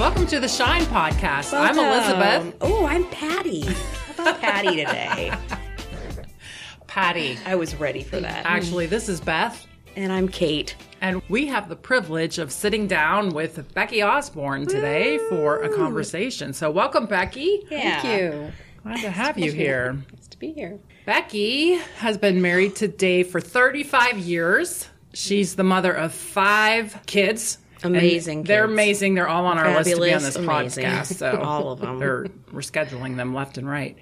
Welcome to the Shine Podcast. I'm Elizabeth. Oh, I'm Patty. How about Patty today? Patty. I was ready for that. Actually, this is Beth. And I'm Kate. And we have the privilege of sitting down with Becky Osborne today for a conversation. So, welcome, Becky. Yeah. Thank you. Glad to have you here. Nice to be here. Becky has been married to Dave for 35 years. She's the mother of five kids. Amazing And They're kids. amazing. They're all on our list to be on this amazing. podcast. So All of 'em. They're, we're scheduling them left and right.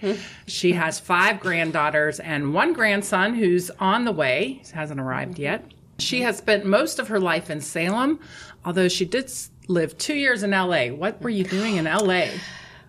she has five granddaughters and one grandson who's on the way. He hasn't arrived yet. She has spent most of her life in Salem, although she did live two years in LA. What were you doing in LA?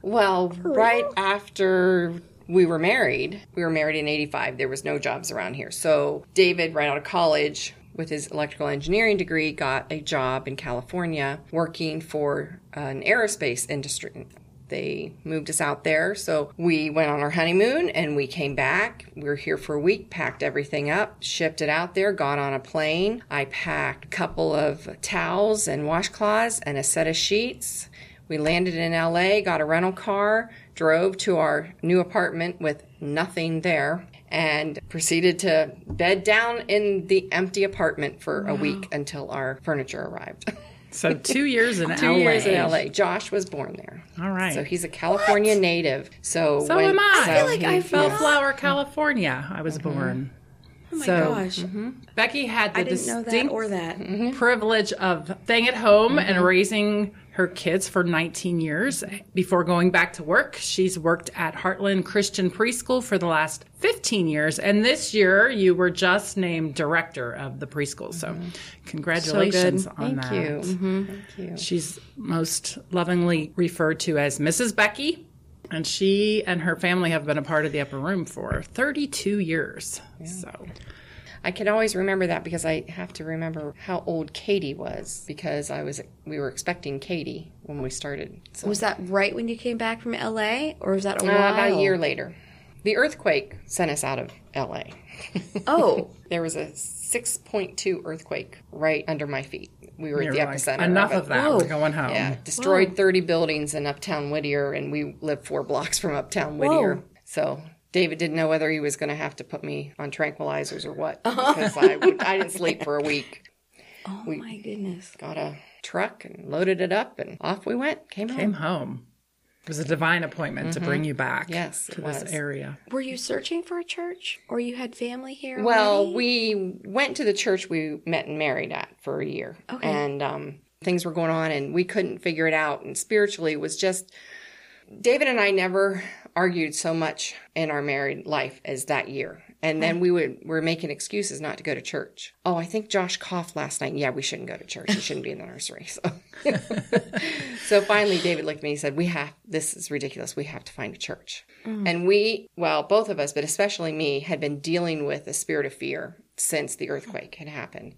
Well, right after we were married, we were married in 85. There was no jobs around here. So David, ran out of college with his electrical engineering degree, got a job in California working for an aerospace industry. They moved us out there. So we went on our honeymoon and we came back. We were here for a week, packed everything up, shipped it out there, got on a plane. I packed a couple of towels and washcloths and a set of sheets. We landed in LA, got a rental car, drove to our new apartment with nothing there, and proceeded to bed down in the empty apartment for a week until our furniture arrived. So two years in Two LA. years in LA. Josh was born there. All right. So he's a California native. So, So when, am I. so I feel like he- I've- Bellflower, California. I was mm-hmm. born. Oh my So- gosh. Mm-hmm. Mm-hmm. Becky had the I didn't know that distinct or that. privilege of staying at home and raising her kids for 19 years before going back to work. She's worked at Heartland Christian Preschool for the last 15 years, and this year you were just named director of the preschool. So, mm-hmm. congratulations on Thank that. you. Mm-hmm. Thank you. She's most lovingly referred to as Mrs. Becky. And she and her family have been a part of the upper room for 32 years. So, I can always remember that because I have to remember how old Katie was because I was we were expecting Katie when we started. So Was that right when you came back from LA? Or was that a uh, about a year later, the earthquake sent us out of LA. Oh. There was a 6.2 earthquake right under my feet. We were you're at the like, epicenter. enough of, of it. that. We're going home. Yeah, destroyed 30 buildings in Uptown Whittier, and we live four blocks from Uptown Whittier. So David didn't know whether he was going to have to put me on tranquilizers or what because I, would, I didn't sleep for a week. Oh my goodness. Got a truck and loaded it up, and off we went. Came, Came home. home. It was a divine appointment to bring you back Mm-hmm. Yes, to this was. area. Were you searching for a church? Or you had family here? Well, already? we went to the church we met and married at for a year. Okay. And um, things were going on and we couldn't figure it out. And spiritually, it was just David and I never argued so much in our married life as that year. And then we would were making excuses not to go to church. Oh, I think Josh coughed last night. Yeah, we shouldn't go to church. He shouldn't be in the nursery. So, so finally, David looked at me and said, "We have this is ridiculous. We have to find a church." Mm. And we, well, both of us, but especially me, had been dealing with a spirit of fear since the earthquake had happened.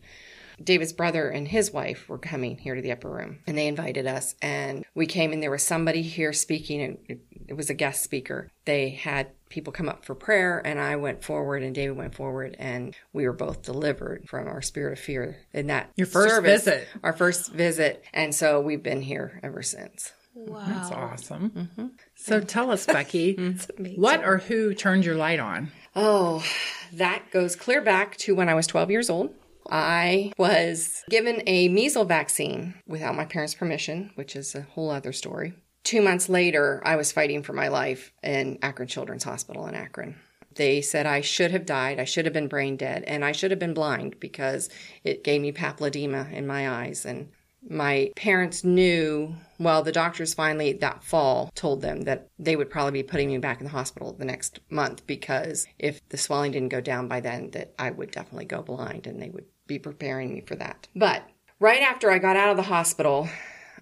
David's brother and his wife were coming here to the upper room and they invited us and we came and there was somebody here speaking and it- it was a guest speaker. They had people come up for prayer and I went forward and David went forward and we were both delivered from our spirit of fear in that Your first service, visit. Our first visit. And so we've been here ever since. Wow. That's awesome. Mm-hmm. So tell us, Becky, what or who turned your light on? Oh, that goes clear back to when I was 12 years old. I was given a measles vaccine without my parents' permission, which is a whole other story. Two months later, I was fighting for my life in Akron Children's Hospital in Akron. They said I should have died, I should have been brain dead, and I should have been blind because it gave me papilledema in my eyes. And my parents knew, well, the doctors finally that fall told them that they would probably be putting me back in the hospital the next month because if the swelling didn't go down by then, that I would definitely go blind and they would be preparing me for that. But right after I got out of the hospital,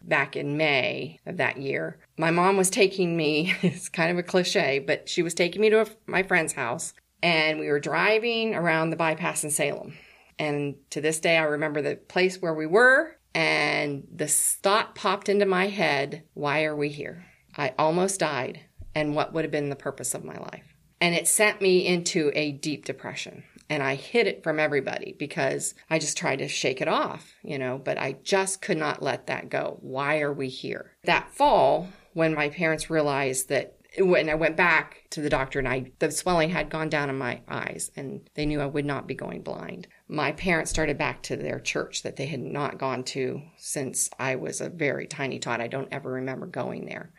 back in May of that year. My mom was taking me, it's kind of a cliche, but she was taking me to a, my friend's house and we were driving around the bypass in Salem. And to this day, I remember the place where we were and this thought popped into my head why are we here? I almost died. And what would have been the purpose of my life? And it sent me into a deep depression. And I hid it from everybody because I just tried to shake it off, you know, but I just could not let that go. Why are we here? That fall, when my parents realized that when I went back to the doctor and I the swelling had gone down in my eyes and they knew I would not be going blind. My parents started back to their church that they had not gone to since I was a very tiny tot. I don't ever remember going there.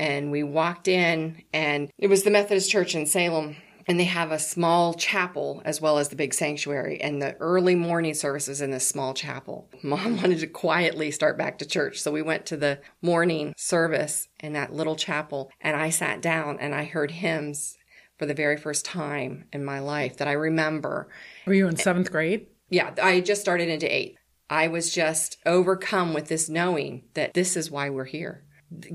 And we walked in and it was the Methodist Church in Salem and they have a small chapel as well as the big sanctuary and the early morning services in this small chapel. Mom wanted to quietly start back to church so we went to the morning service in that little chapel and i sat down and i heard hymns for the very first time in my life that i remember. Were you in seventh grade? yeah i just started into eighth. I was just overcome with this knowing that this is why we're here.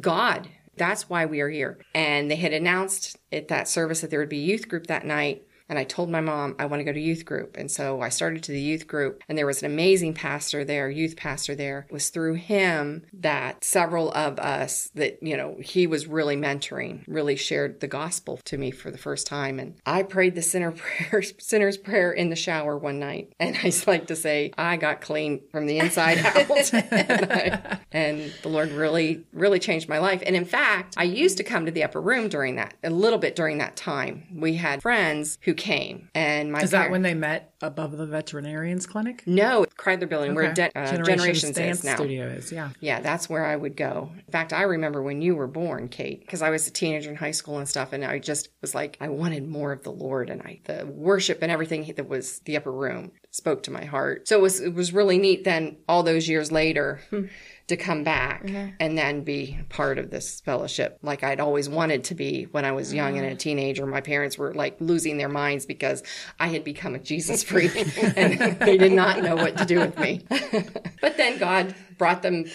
God that's why we are here. And they had announced at that service that there would be a youth group that night. And I told my mom, I want to go to youth group. And so I started to the youth group and there was an amazing pastor there, youth pastor there. It was through him that several of us that, you know, he was really mentoring, really shared the gospel to me for the first time. And I prayed the sinner prayer, sinner's prayer in the shower one night. And I just like to say, I got clean from the inside out. and, I- and the Lord really, really changed my life. And in fact, I used to come to the upper room during that, a little bit during that time. We had friends who came and my Is that when they met above the veterinarian's clinic? no, Kreidler Building, where Okay. de- uh, Generations, Dance is now. Studio is, yeah. Yeah, that's where I would go. In fact, I remember when you were born, Kate, because I was a teenager in high school and stuff, and I just was like, I wanted more of the Lord, and I the worship and everything that was the upper room spoke to my heart. So it was it was really neat. Then all those years later. Hmm. To come back uh-huh. and then be part of this fellowship like I'd always wanted to be when I was young and a uh-huh. teenager. My parents were like losing their minds because I had become a Jesus freak and they did not know what to do with me. But then God brought them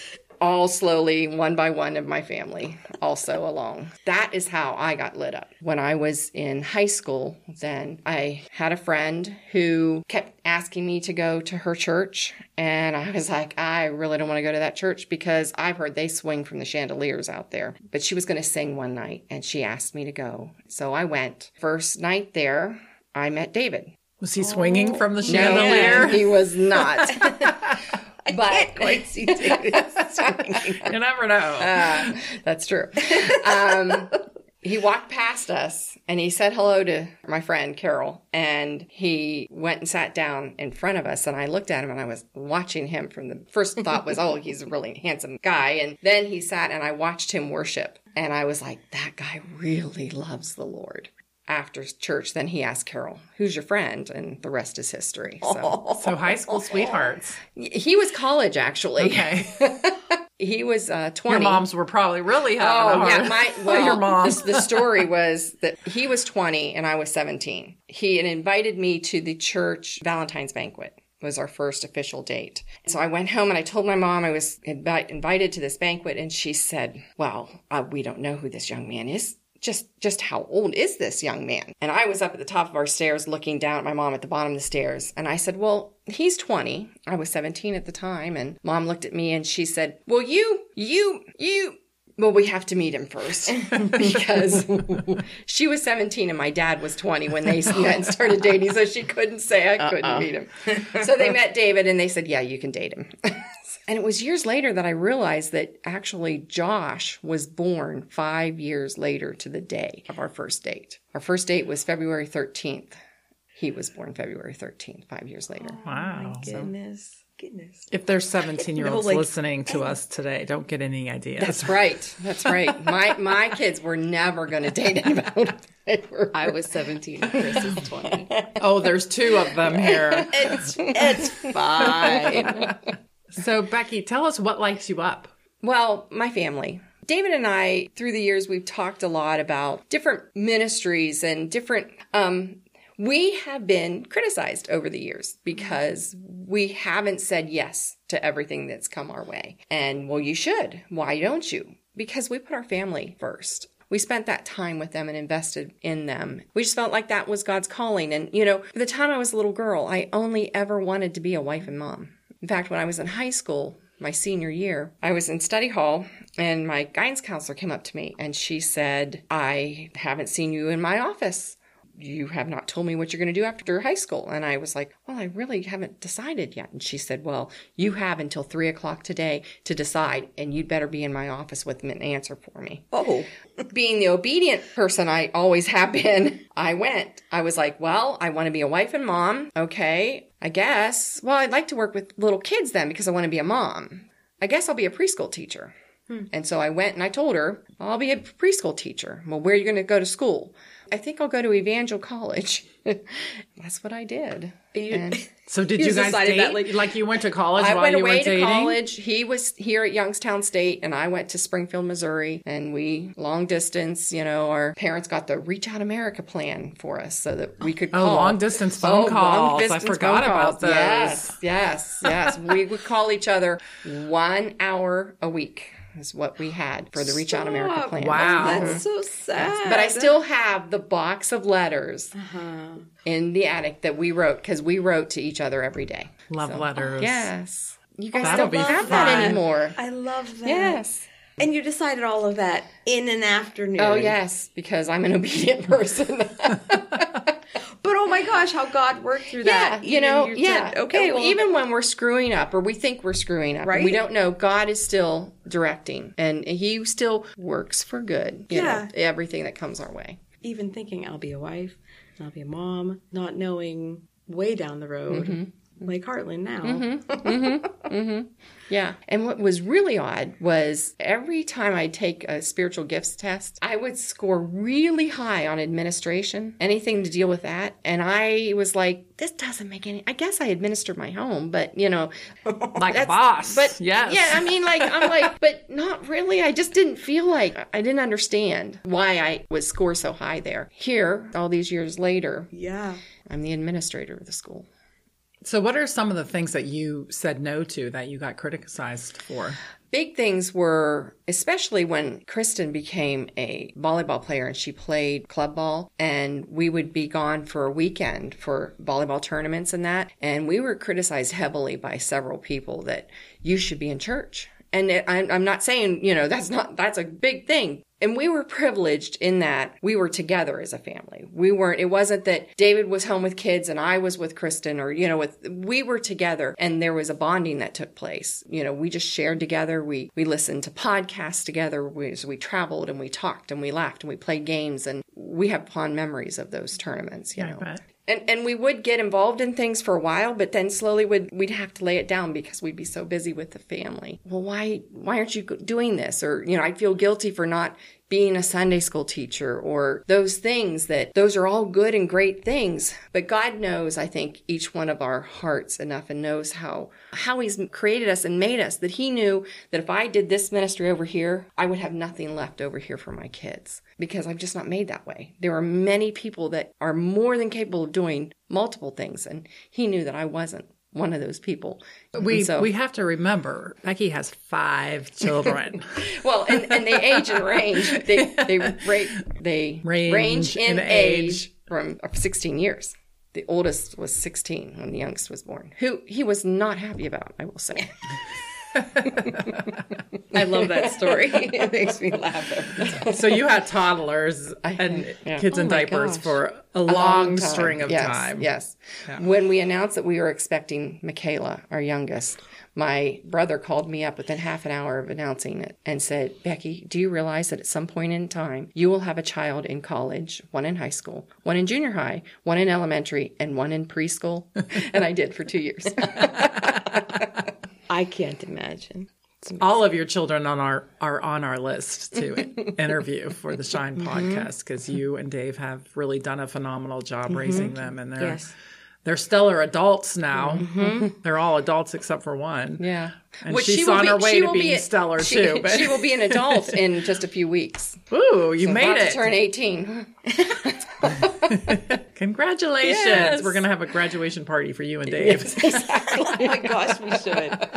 all slowly, one by one, of my family also along. That is how I got lit up. When I was in high school, then I had a friend who kept asking me to go to her church. And I was like, I really don't want to go to that church because I've heard they swing from the chandeliers out there. But she was going to sing one night and she asked me to go. So I went. First night there, I met David. Was he swinging from the No, chandelier? he was not. but Quite see. You never know. Uh, that's true. Um, he walked past us and he said hello to my friend Carol. And he went and sat down in front of us. And I looked at him and I was watching him from the first thought was, oh, he's a really handsome guy. And then he sat and I watched him worship. And I was like, that guy really loves the Lord. After church, then he asked Carol, who's your friend? And the rest is history. So so high school sweethearts. he was college, actually. Okay. He was uh, 20. Your moms were probably really having Oh yeah, my well, your mom. The, the story was that he was 20 and I was 17. He had invited me to the church Valentine's banquet was our first official date. So I went home and I told my mom I was invi- invited to this banquet and she said, "Well, uh, we don't know who this young man is." Just, just how old is this young man? And I was up at the top of our stairs looking down at my mom at the bottom of the stairs. And I said, well, he's 20. I was 17 at the time. And mom looked at me and she said, well, you, you, you, well, we have to meet him first because she was 17 and my dad was 20 when they met and started dating. So she couldn't say I couldn't uh-uh. meet him. So they met David and they said, yeah, you can date him. and it was years later that I realized that actually Josh was born five years later to the day of our first date. Our first date was February 13th. He was born February 13th, five years later. Oh, wow. Goodness. Goodness. If there's 17 year olds No, like- listening to us today, don't get any ideas. That's right. That's right. My my kids were never going to date anybody. I was 17 and Chris is 20. oh, there's two of them here. It's it's fine. So, Becky, tell us what lights you up. Well, my family. David and I, through the years, we've talked a lot about different ministries and different um, we have been criticized over the years because we haven't said yes to everything that's come our way. And well, you should. Why don't you? Because we put our family first. We spent that time with them and invested in them. We just felt like that was God's calling. And, you know, by the time I was a little girl, I only ever wanted to be a wife and mom. In fact, when I was in high school, my senior year, I was in study hall and my guidance counselor came up to me and she said, I haven't seen you in my office you have not told me what you're going to do after high school. And I was like, well, I really haven't decided yet. And she said, well, you have until three o'clock today to decide, and you'd better be in my office with an answer for me. Oh, Being the obedient person I always have been, I went. I was like, well, I want to be a wife and mom. Okay, I guess. Well, I'd like to work with little kids then because I want to be a mom. I guess I'll be a preschool teacher. Hmm. And so I went and I told her, I'll be a preschool teacher. Well, where are you going to go to school? I think I'll go to Evangel College. That's what I did. You- And So did You you, guys date? that, like, like- you went to college I while went you away were to dating? college. He was here at Youngstown State, and I went to Springfield, Missouri. And we long distance. You know, our parents got the Reach Out America plan for us so that we could oh, call. Oh, long distance phone oh, calls. I distance forgot phone about calls. those. Yes, yes, yes. we would call each other one hour a week. Is what we had for the Reach Out America plan. Wow. that's so sad. But I still have the box of letters Uh-huh. in the attic that we wrote because we wrote to each other every day. Love So, letters. Yes. You guys That'll don't be have that anymore. I love that. Yes. And you decided all of that in an afternoon. Oh, yes, because I'm an obedient person. But oh my gosh, how God worked through yeah, that. you know, said, yeah. okay, well, even when we're screwing up or we think we're screwing up, Right. we don't know. God is still directing, and He still works for good. You Yeah. know, everything that comes our way. even thinking I'll be a wife, I'll be a mom, not knowing way down the road, Mm-hmm. Like Heartland now. Mm-hmm. Mm-hmm. Mm-hmm. Yeah. And what was really odd was every time I take a spiritual gifts test, I would score really high on administration, anything to deal with that. And I was like, this doesn't make any, I guess I administered my home, but you know, Like a boss. But yes. yeah, I mean, like I'm like, but not really. I just didn't feel like I didn't understand why I was score so high there. Here, all these years later, Yeah. I'm the administrator of the school. So what are some of the things that you said no to that you got criticized for? Big things were, especially when Kristen became a volleyball player and she played club ball, and we would be gone for a weekend for volleyball tournaments and that. And we were criticized heavily by several people that you should be in church. And it, I'm, I'm not saying, you know, that's not, that's a big thing. And we were privileged in that we were together as a family. We weren't, it wasn't that David was home with kids and I was with Kristen or, you know, with, we were together and there was a bonding that took place. You know, we just shared together. We, we listened to podcasts together. We, so we traveled and we talked and we laughed and we played games and we have fond memories of those tournaments, you know. And and we would get involved in things for a while, but then slowly would we'd have to lay it down because we'd be so busy with the family. Well, why why aren't you doing this? Or you know, I'd feel guilty for not being a Sunday school teacher or those things that those are all good and great things. But God knows, I think, each one of our hearts enough and knows how how He's created us and made us that He knew that if I did this ministry over here, I would have nothing left over here for my kids because I'm just not made that way. There are many people that are more than capable of doing multiple things, and He knew that I wasn't one of those people. We so, we have to remember Becky has five children. well, and, and they age and range. They they rate they Range range, in, in age, age. from 16 years. The oldest was 16 when the youngest was born, who he was not happy about. I will say. I love that story. it makes me laugh every time. so you had toddlers and yeah. kids oh in Oh my diapers gosh. for a A long, time. string of yes, time. Yes. When we announced that we were expecting Michaela, our youngest, my brother called me up within half an hour of announcing it and said, Becky, do you realize that at some point in time you will have a child in college, one in high school, one in junior high, one in elementary, and one in preschool? and I did for two years. I can't imagine. All of your children on our are on our list to interview for the Shine Mm-hmm. podcast because you and Dave have really done a phenomenal job raising them, and they're Yes. they're stellar adults now. They're all adults except for one. Mm-hmm. yeah. And Which she's she on be- her way she to being be a- stellar she, too. But she will be an adult in just a few weeks. ooh, you About made to it! turn 18. Congratulations. Yes. We're going to have a graduation party for you and Dave. oh my gosh, we should.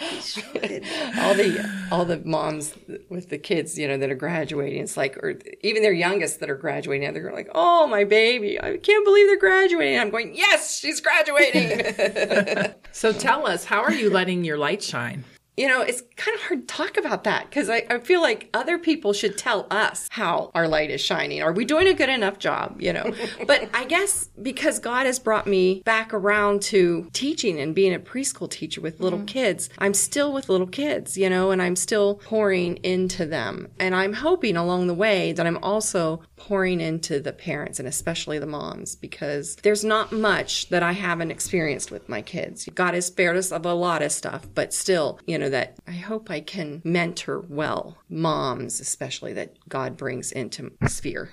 We should. all the all the moms with the kids, you know, that are graduating. It's like, or even their youngest that are graduating, they're like, "Oh, my baby! I can't believe they're graduating." I'm going, "Yes, she's graduating." So tell us, how are you letting your light shine? You know, it's kind of hard to talk about that because I, I feel like other people should tell us how our light is shining. Are we doing a good enough job? You know, but I guess because God has brought me back around to teaching and being a preschool teacher with little mm-hmm. kids, I'm still with little kids, you know, and I'm still pouring into them. And I'm hoping along the way that I'm also pouring into the parents and especially the moms because there's not much that I haven't experienced with my kids. God has spared us of a lot of stuff, but still, you know, that I hope I can mentor well moms, especially that God brings into my sphere.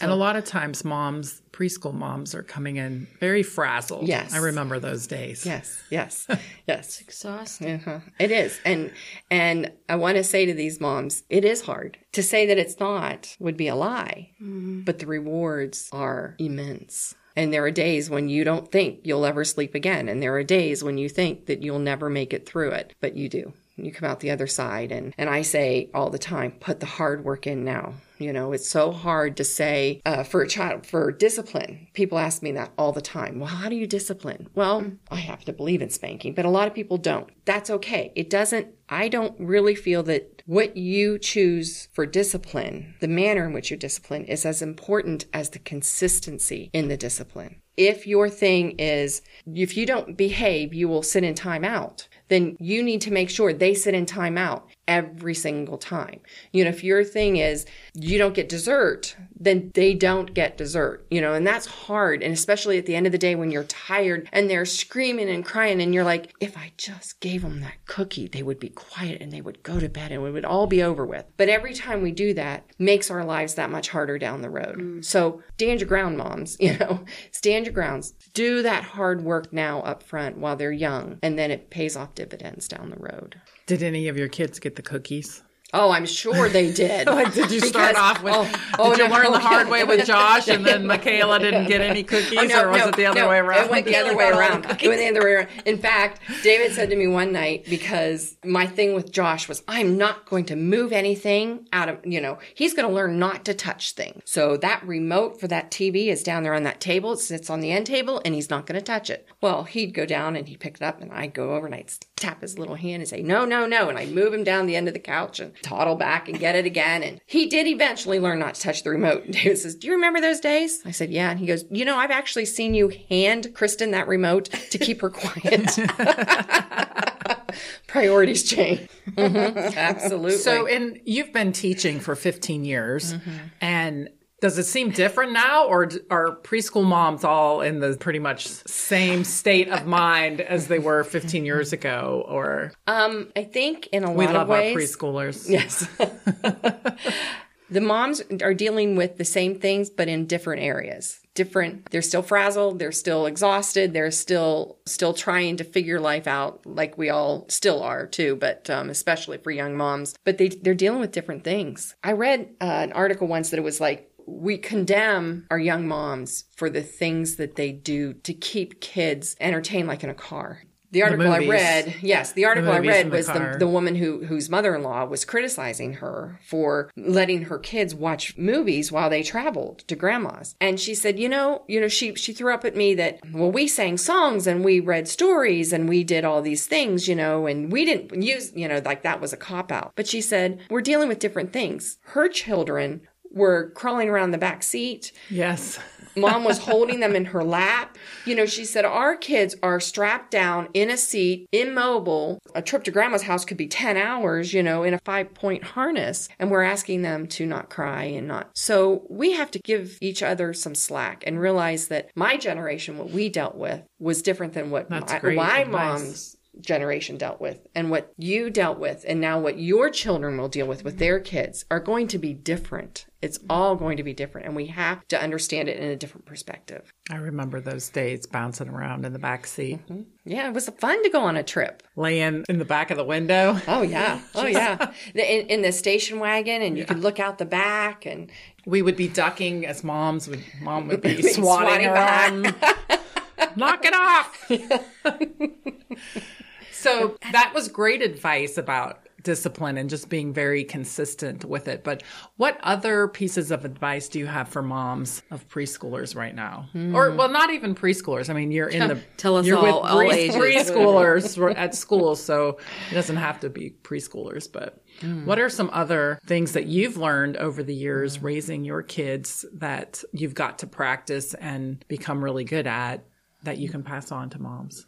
And a lot of times, moms, preschool moms, are coming in very frazzled. Yes. I remember those days. Yes, yes, yes. Exhausting. Uh-huh. It is. And and I want to say to these moms, it is hard. To say that it's not would be a lie. But the rewards are immense. And there are days when you don't think you'll ever sleep again. And there are days when you think that you'll never make it through it, but you do. You come out the other side. And, and I say all the time, put the hard work in now. You know, it's so hard to say uh, for a child, for discipline. People ask me that all the time. Well, how do you discipline? Well, I have to believe in spanking, but a lot of people don't. That's okay. It doesn't, I don't really feel that what you choose for discipline, the manner in which you discipline, is as important as the consistency in the discipline. If your thing is, if you don't behave, you will sit in timeout, then you need to make sure they sit in timeout every single time. You know, if your thing is you don't get dessert, then they don't get dessert, you know, and that's hard. And especially at the end of the day when you're tired and they're screaming and crying and you're like, if I just gave them that cookie, they would be quiet and they would go to bed and it would all be over with. But every time we do that makes our lives that much harder down the road. Mm. So stand your ground, moms, you know, stand your grounds. Do that hard work now up front while they're young and then it pays off dividends down the road. Did any of your kids get the cookies? Oh, I'm sure they did. Like, did you start off with? oh, did oh, you no, learn the hard way with Josh, and then Michaela didn't get any cookies, Oh, or was it the other no, way around? It went the other way around. It went the other way around. In fact, David said to me one night because my thing with Josh was, I'm not going to move anything out of, you know, he's going to learn not to touch things. So that remote for that TV is down there on that table. It sits on the end table and he's not going to touch it. Well, he'd go down and he'd pick it up and I'd go over and I'd tap his little hand and say, no, no, no. And I'd move him down the end of the couch and toddle back and get it again. And he did eventually learn not to touch the remote. And David says, do you remember those days? I said, yeah. And he goes, you know, I've actually seen you hand Kristen that remote to keep her quiet. Priorities change. Mhm, Absolutely. So, and you've been teaching for 15 years, Mm-hmm. and does it seem different now, or are preschool moms all in the pretty much same state of mind as they were 15 years ago? Or um, I think in a we lot of ways, we love our preschoolers. Yes. the moms are dealing with the same things, but in different areas. Different. They're still frazzled. They're still exhausted. They're still still trying to figure life out, like we all still are too. But um, especially for young moms. But they they're dealing with different things. I read uh, an article once that it was like we condemn our young moms for the things that they do to keep kids entertained, like in a car. The article I read, yes, the article I read in the was the, the woman who whose mother-in-law was criticizing her for letting her kids watch movies while they traveled to grandma's. And she said you know you know she she threw up at me that well we sang songs and we read stories and we did all these things you know and we didn't use you know like that was a cop out but she said we're dealing with different things. Her children were crawling around the back seat Yes. Mom was holding them in her lap. You know, she said, Our kids are strapped down in a seat, immobile. A trip to grandma's house could be 10 hours, you know, in a five point harness. And we're asking them to not cry and not. So we have to give each other some slack and realize that my generation, what we dealt with, was different than what my, my mom's generation dealt with and what you dealt with and now what your children will deal with with their mm-hmm. kids are going to be different. It's mm-hmm. all going to be different and we have to understand it in a different perspective. I remember those days bouncing around in the back seat, mm-hmm. Yeah, it was fun to go on a trip. laying in the back of the window. Oh yeah. Oh yeah. In, in the station wagon and you could look out the back and We would be ducking as moms would mom would be Swatting swatting her back. arm. Knock it off. so that was great advice about discipline and just being very consistent with it. But what other pieces of advice do you have for moms of preschoolers right now? Hmm. Or well, not even preschoolers. I mean, you're in the Tell us you're all- with all pre- ages. preschoolers at school, so it doesn't have to be preschoolers. But hmm. what are some other things that you've learned over the years hmm. raising your kids that you've got to practice and become really good at that you can pass on to moms?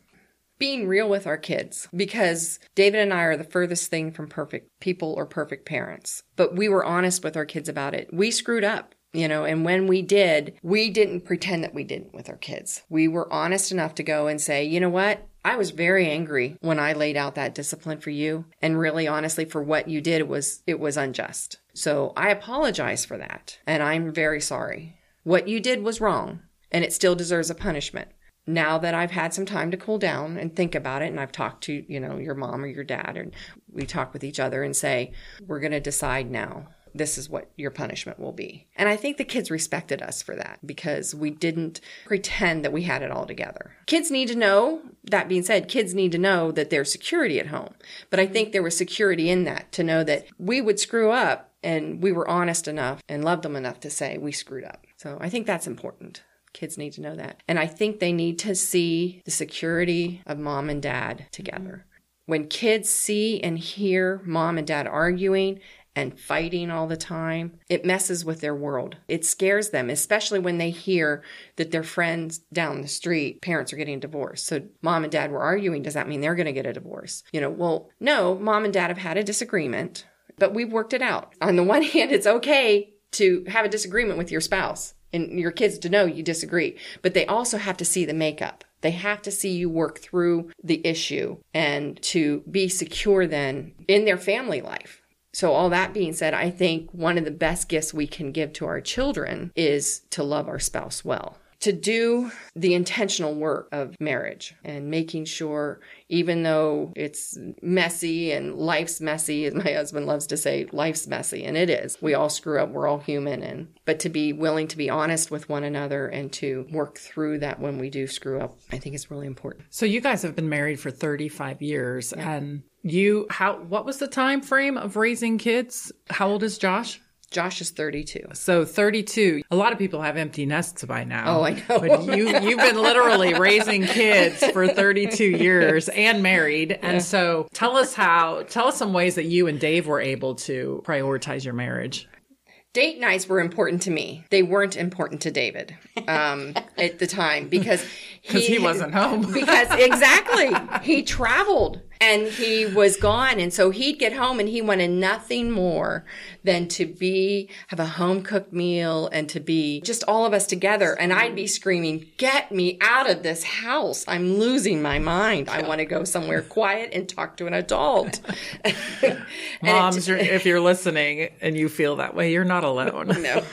being real with our kids because David and I are the furthest thing from perfect people or perfect parents. But we were honest with our kids about it. We screwed up. You know, and when we did, we didn't pretend that we didn't with our kids. We were honest enough to go and say, you know what? I was very angry when I laid out that discipline for you. And really honestly, for what you did, was, it was unjust. So I apologize for that. And I'm very sorry. What you did was wrong and it still deserves a punishment now that I've had some time to cool down and think about it, and I've talked to, you know, your mom or your dad, and we talk with each other and say, we're going to decide now. This is what your punishment will be. And I think the kids respected us for that because we didn't pretend that we had it all together. Kids need to know, that being said, kids need to know that there's security at home. But I think there was security in that to know that we would screw up and we were honest enough and loved them enough to say we screwed up. So I think that's important. Kids need to know that. And I think they need to see the security of mom and dad together. When kids see and hear mom and dad arguing and fighting all the time, it messes with their world. It scares them, especially when they hear that their friends down the street, parents are getting divorced. So mom and dad were arguing. Does that mean they're going to get a divorce? You know, well, no, mom and dad have had a disagreement, but we've worked it out. On the one hand, it's okay to have a disagreement with your spouse and your kids to know you disagree, but they also have to see the makeup. They have to see you work through the issue and to be secure then in their family life. So, all that being said, I think one of the best gifts we can give to our children is to love our spouse well, to do the intentional work of marriage and making sure, even though it's messy and life's messy, as my husband loves to say, life's messy, and it is. We all screw up, we're all human, and but to be willing to be honest with one another and to work through that when we do screw up, I think is really important. So you guys have been married for 35 years and you how what was the time frame of raising kids? How old is Josh? Josh is 32. So 32. A lot of people have empty nests by now. Oh, I know. But you you've been literally raising kids for 32 years and married. And so tell us how tell us some ways that you and Dave were able to prioritize your marriage. Date nights were important to me. They weren't important to David um, at the time because Because he wasn't home. because exactly he traveled and he was gone and so he'd get home and he wanted nothing more than to be have a home cooked meal and to be just all of us together and i'd be screaming get me out of this house i'm losing my mind i want to go somewhere quiet and talk to an adult Moms, if you're listening and you feel that way, you're not alone. no.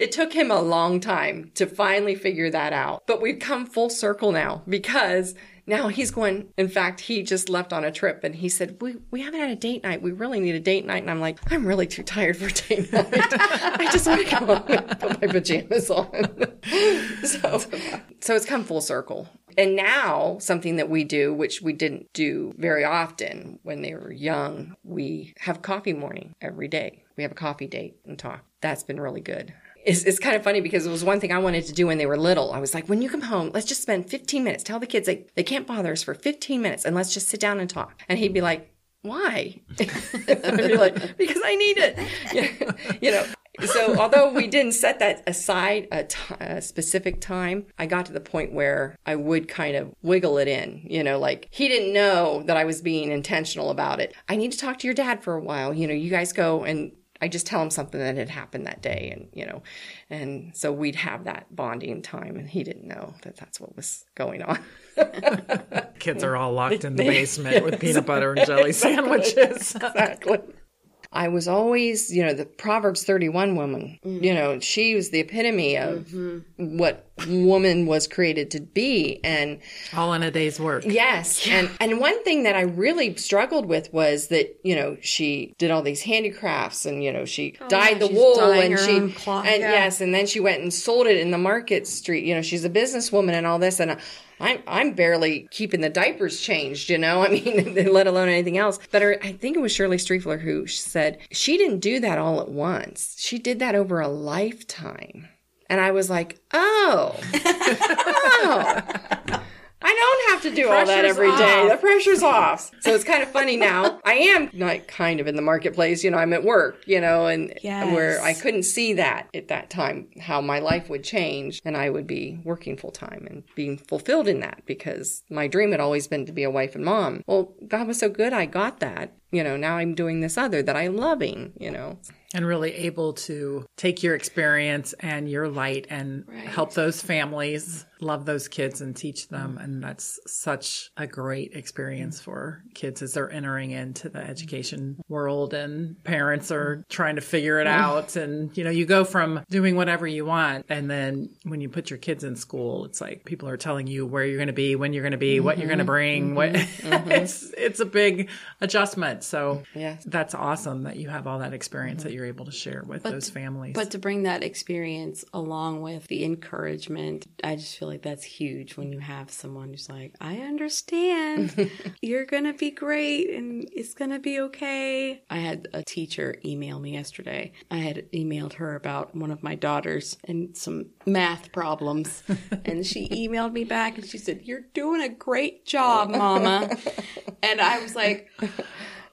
it took him a long time to finally figure that out. But we've come full circle now because now he's going. In fact, he just left on a trip and he said, We, we haven't had a date night. We really need a date night. And I'm like, I'm really too tired for date night. I just want to go home and put my pajamas on. so, so it's come full circle. And now, something that we do, which we didn't do very often when they were young, we have coffee morning every day. We have a coffee date and talk. That's been really good. It's, it's kind of funny because it was one thing I wanted to do when they were little. I was like, when you come home, let's just spend 15 minutes. Tell the kids they, they can't bother us for 15 minutes and let's just sit down and talk. And he'd be like, why? I'd be like, because I need it. you know, so although we didn't set that aside a, t- a specific time, I got to the point where I would kind of wiggle it in. You know, like he didn't know that I was being intentional about it. I need to talk to your dad for a while. You know, you guys go and I just tell him something that had happened that day, and you know, and so we'd have that bonding time, and he didn't know that that's what was going on. Kids are all locked in the basement with peanut butter and jelly sandwiches. exactly. I was always, you know, the Proverbs 31 woman. Mm. You know, she was the epitome of mm-hmm. what woman was created to be. And all in a day's work. yes, and and one thing that I really struggled with was that, you know, she did all these handicrafts and, you know, she oh, dyed the wool and she own cloth, and yeah. yes, and then she went and sold it in the market street. You know, she's a businesswoman and all this and I'm I'm barely keeping the diapers changed, you know. I mean, let alone anything else. But her, I think it was Shirley Striefler who said she didn't do that all at once. She did that over a lifetime. And I was like, oh, oh. I don't have to do all that every day. off. The pressure's off. So it's kind of funny now. I am not kind of in the marketplace, you know, I'm at work, you know, and Yes. where I couldn't see that at that time, how my life would change and I would be working full time and being fulfilled in that because my dream had always been to be a wife and mom. Well, God was so good I got that. You know, now I'm doing this other that I'm loving, you know. And really able to take your experience and your light and help those families love those kids and teach them. Mm. And that's such a great experience for kids as they're entering into the education world and parents are mm. trying to figure it out. And you know you go from doing whatever you want and then when you put your kids in school it's like people are telling you where you're going to be when you're going to be what you're going to mm-hmm. bring what mm-hmm. it's it's a big adjustment. So Yes. that's awesome that you have all that experience mm-hmm. that you're able to share with those families. But to bring that experience along with the encouragement, I just feel like that's huge when you have someone who's like, I understand. You're going to be great and it's going to be okay. I had a teacher email me yesterday. I had emailed her about one of my daughters and some math problems. and she emailed me back and she said, You're doing a great job, Mama. and I was like,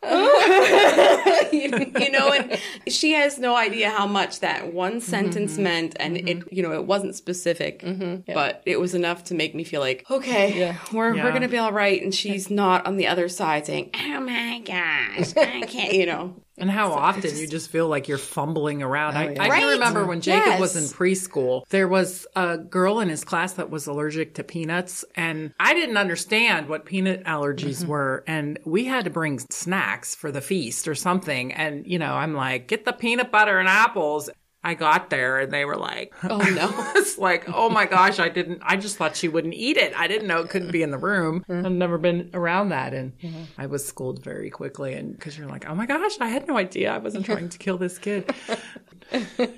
you, you know, and she has no idea how much that one sentence mm-hmm. meant, and it, mm-hmm. you know, it wasn't specific, mm-hmm. but it was enough to make me feel like, okay, we're Yeah. we're gonna be all right. And she's not on the other side saying, "Oh my gosh, I can't," you know. And how often you just feel like you're fumbling around. Oh, I, I can Right. remember when Jacob was in preschool, there was a girl in his class that was allergic to peanuts, and I didn't understand what peanut allergies mm-hmm. were. And we had to bring snacks for the feast or something. And, you know, I'm like, get the peanut butter and apples. I got there and they were like, Oh no. it's like, oh my gosh, I didn't, I just thought she wouldn't eat it. I didn't know it couldn't be in the room. I've never been around that. And mm-hmm. I was schooled very quickly. And because you're like, oh my gosh, I had no idea. I wasn't trying to kill this kid.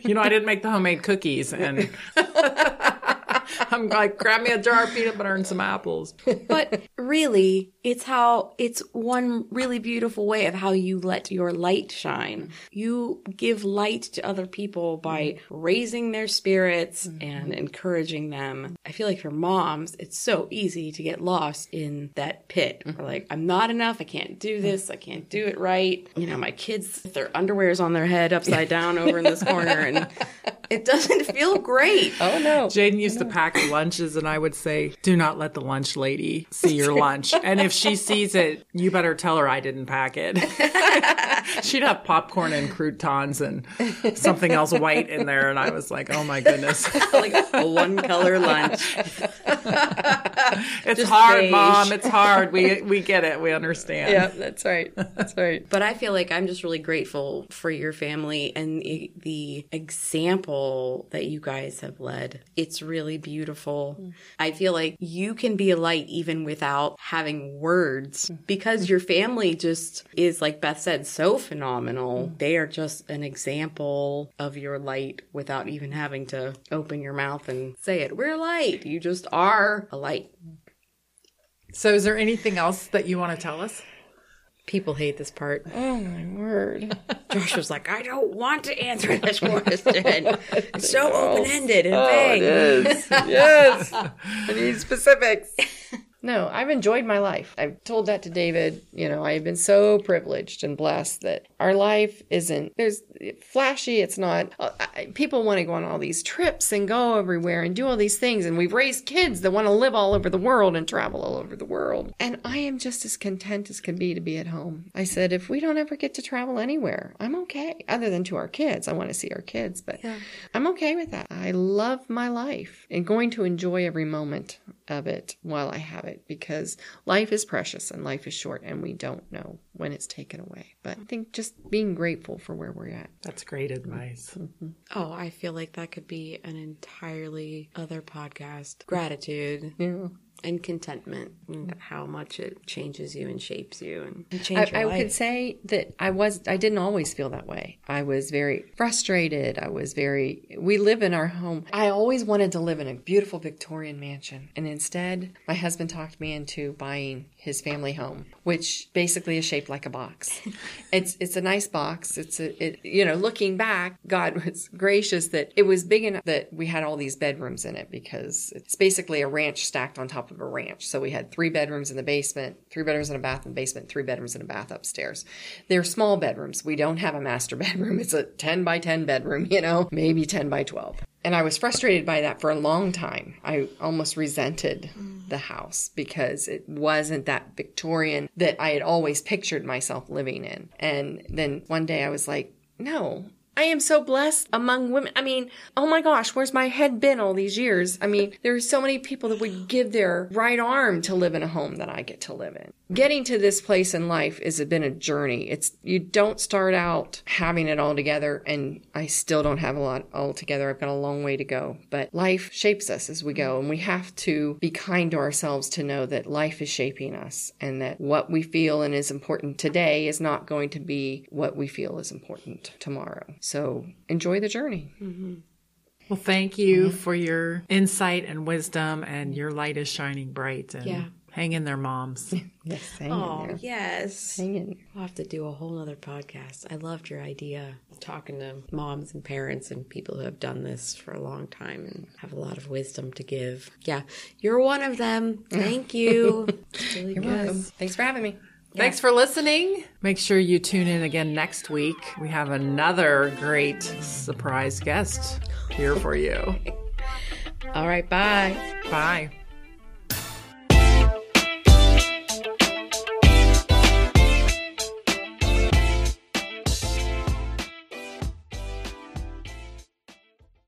you know, I didn't make the homemade cookies. And I'm like, grab me a jar of peanut butter and some apples. but really, it's how it's one really beautiful way of how you let your light shine. You give light to other people by raising their spirits and mm-hmm. encouraging them. I feel like for moms, it's so easy to get lost in that pit. Mm-hmm. We're like, I'm not enough. I can't do mm-hmm. this. I can't do it right. You know, my kids, their underwear's on their head upside down over in this corner, and it doesn't feel great. Oh no. Jaden used to pack lunches, and I would say, "Do not let the lunch lady see your lunch. And if she sees it, you better tell her I didn't pack it." She'd have popcorn and croutons and something else white in there, and I was like, "Oh my goodness, like a one color lunch. it's hard, beige. mom. It's hard. We we get it. We understand." Yeah, that's right. That's right. But I feel like I'm just really grateful for your family and the, the example that you guys have led. It's really beautiful. Mm. I feel like you can be a light even without having words mm. because mm. your family just is, like Beth said, so phenomenal. They are just an example of your light without even having to open your mouth and say it. We're light. You just are a light. So, is there anything else that you want to tell us? People hate this part. Oh my word. Josh was like, I don't want to answer this question. It's so open ended and Oh, vague. is. yes. I need specifics. No, I've enjoyed my life. I've told that to David. You know, I've been so privileged and blessed that our life isn't there's flashy. It's not. Uh, I, people want to go on all these trips and go everywhere and do all these things, and we've raised kids that want to live all over the world and travel all over the world. And I am just as content as can be to be at home. I said, if we don't ever get to travel anywhere, I'm okay. Other than to our kids, I want to see our kids, but I'm okay with that. I love my life and going to enjoy every moment of it while I have it because life is precious and life is short and we don't know when it's taken away. But I think just being grateful for where we're at. That's great advice. Mm-hmm. Oh, I feel like that could be an entirely other podcast. Gratitude. Yeah. And contentment, and how much it changes you and shapes you, and, and I, change your I life. could say that I was I didn't always feel that way. I was very frustrated. I was very we live in our home. I always wanted to live in a beautiful Victorian mansion and instead my husband talked me into buying his family home, which basically is shaped like a box. it's it's a nice box. It's a it, you know, looking back, God was gracious that it was big enough that we had all these bedrooms in it because it's basically a ranch stacked on top of a ranch. So we had three bedrooms in the basement, three bedrooms in a bath in the basement, three bedrooms in a bath upstairs. They're small bedrooms. We don't have a master bedroom. It's a 10 by 10 bedroom, you know, maybe 10 by 12. And I was frustrated by that for a long time. I almost resented mm. the house because it wasn't that Victorian that I had always pictured myself living in. And then one day I was like, no, I am so blessed among women. I mean, oh my gosh, where's my head been all these years? I mean, there are so many people that would give their right arm to live in a home that I get to live in. Getting to this place in life has been a journey. It's you don't start out having it all together, and I still don't have a lot all together. I've got a long way to go, but life shapes us as we go, and we have to be kind to ourselves to know that life is shaping us, and that what we feel and is important today is not going to be what we feel is important tomorrow. So enjoy the journey. Mm-hmm. Well, thank you mm-hmm. for your insight and wisdom, and your light is shining bright. And Yeah. hang in there, moms. Yes, hang Oh, in there. yes. Hang in. We'll have to do a whole other podcast. I loved your idea talking to moms and parents and people who have done this for a long time and have a lot of wisdom to give. Yeah, you're one of them. Thank you. Really You're good. welcome. Thanks for having me. Thanks for listening. Make sure you tune in again next week. We have another great surprise guest here for you. All right, bye. Bye.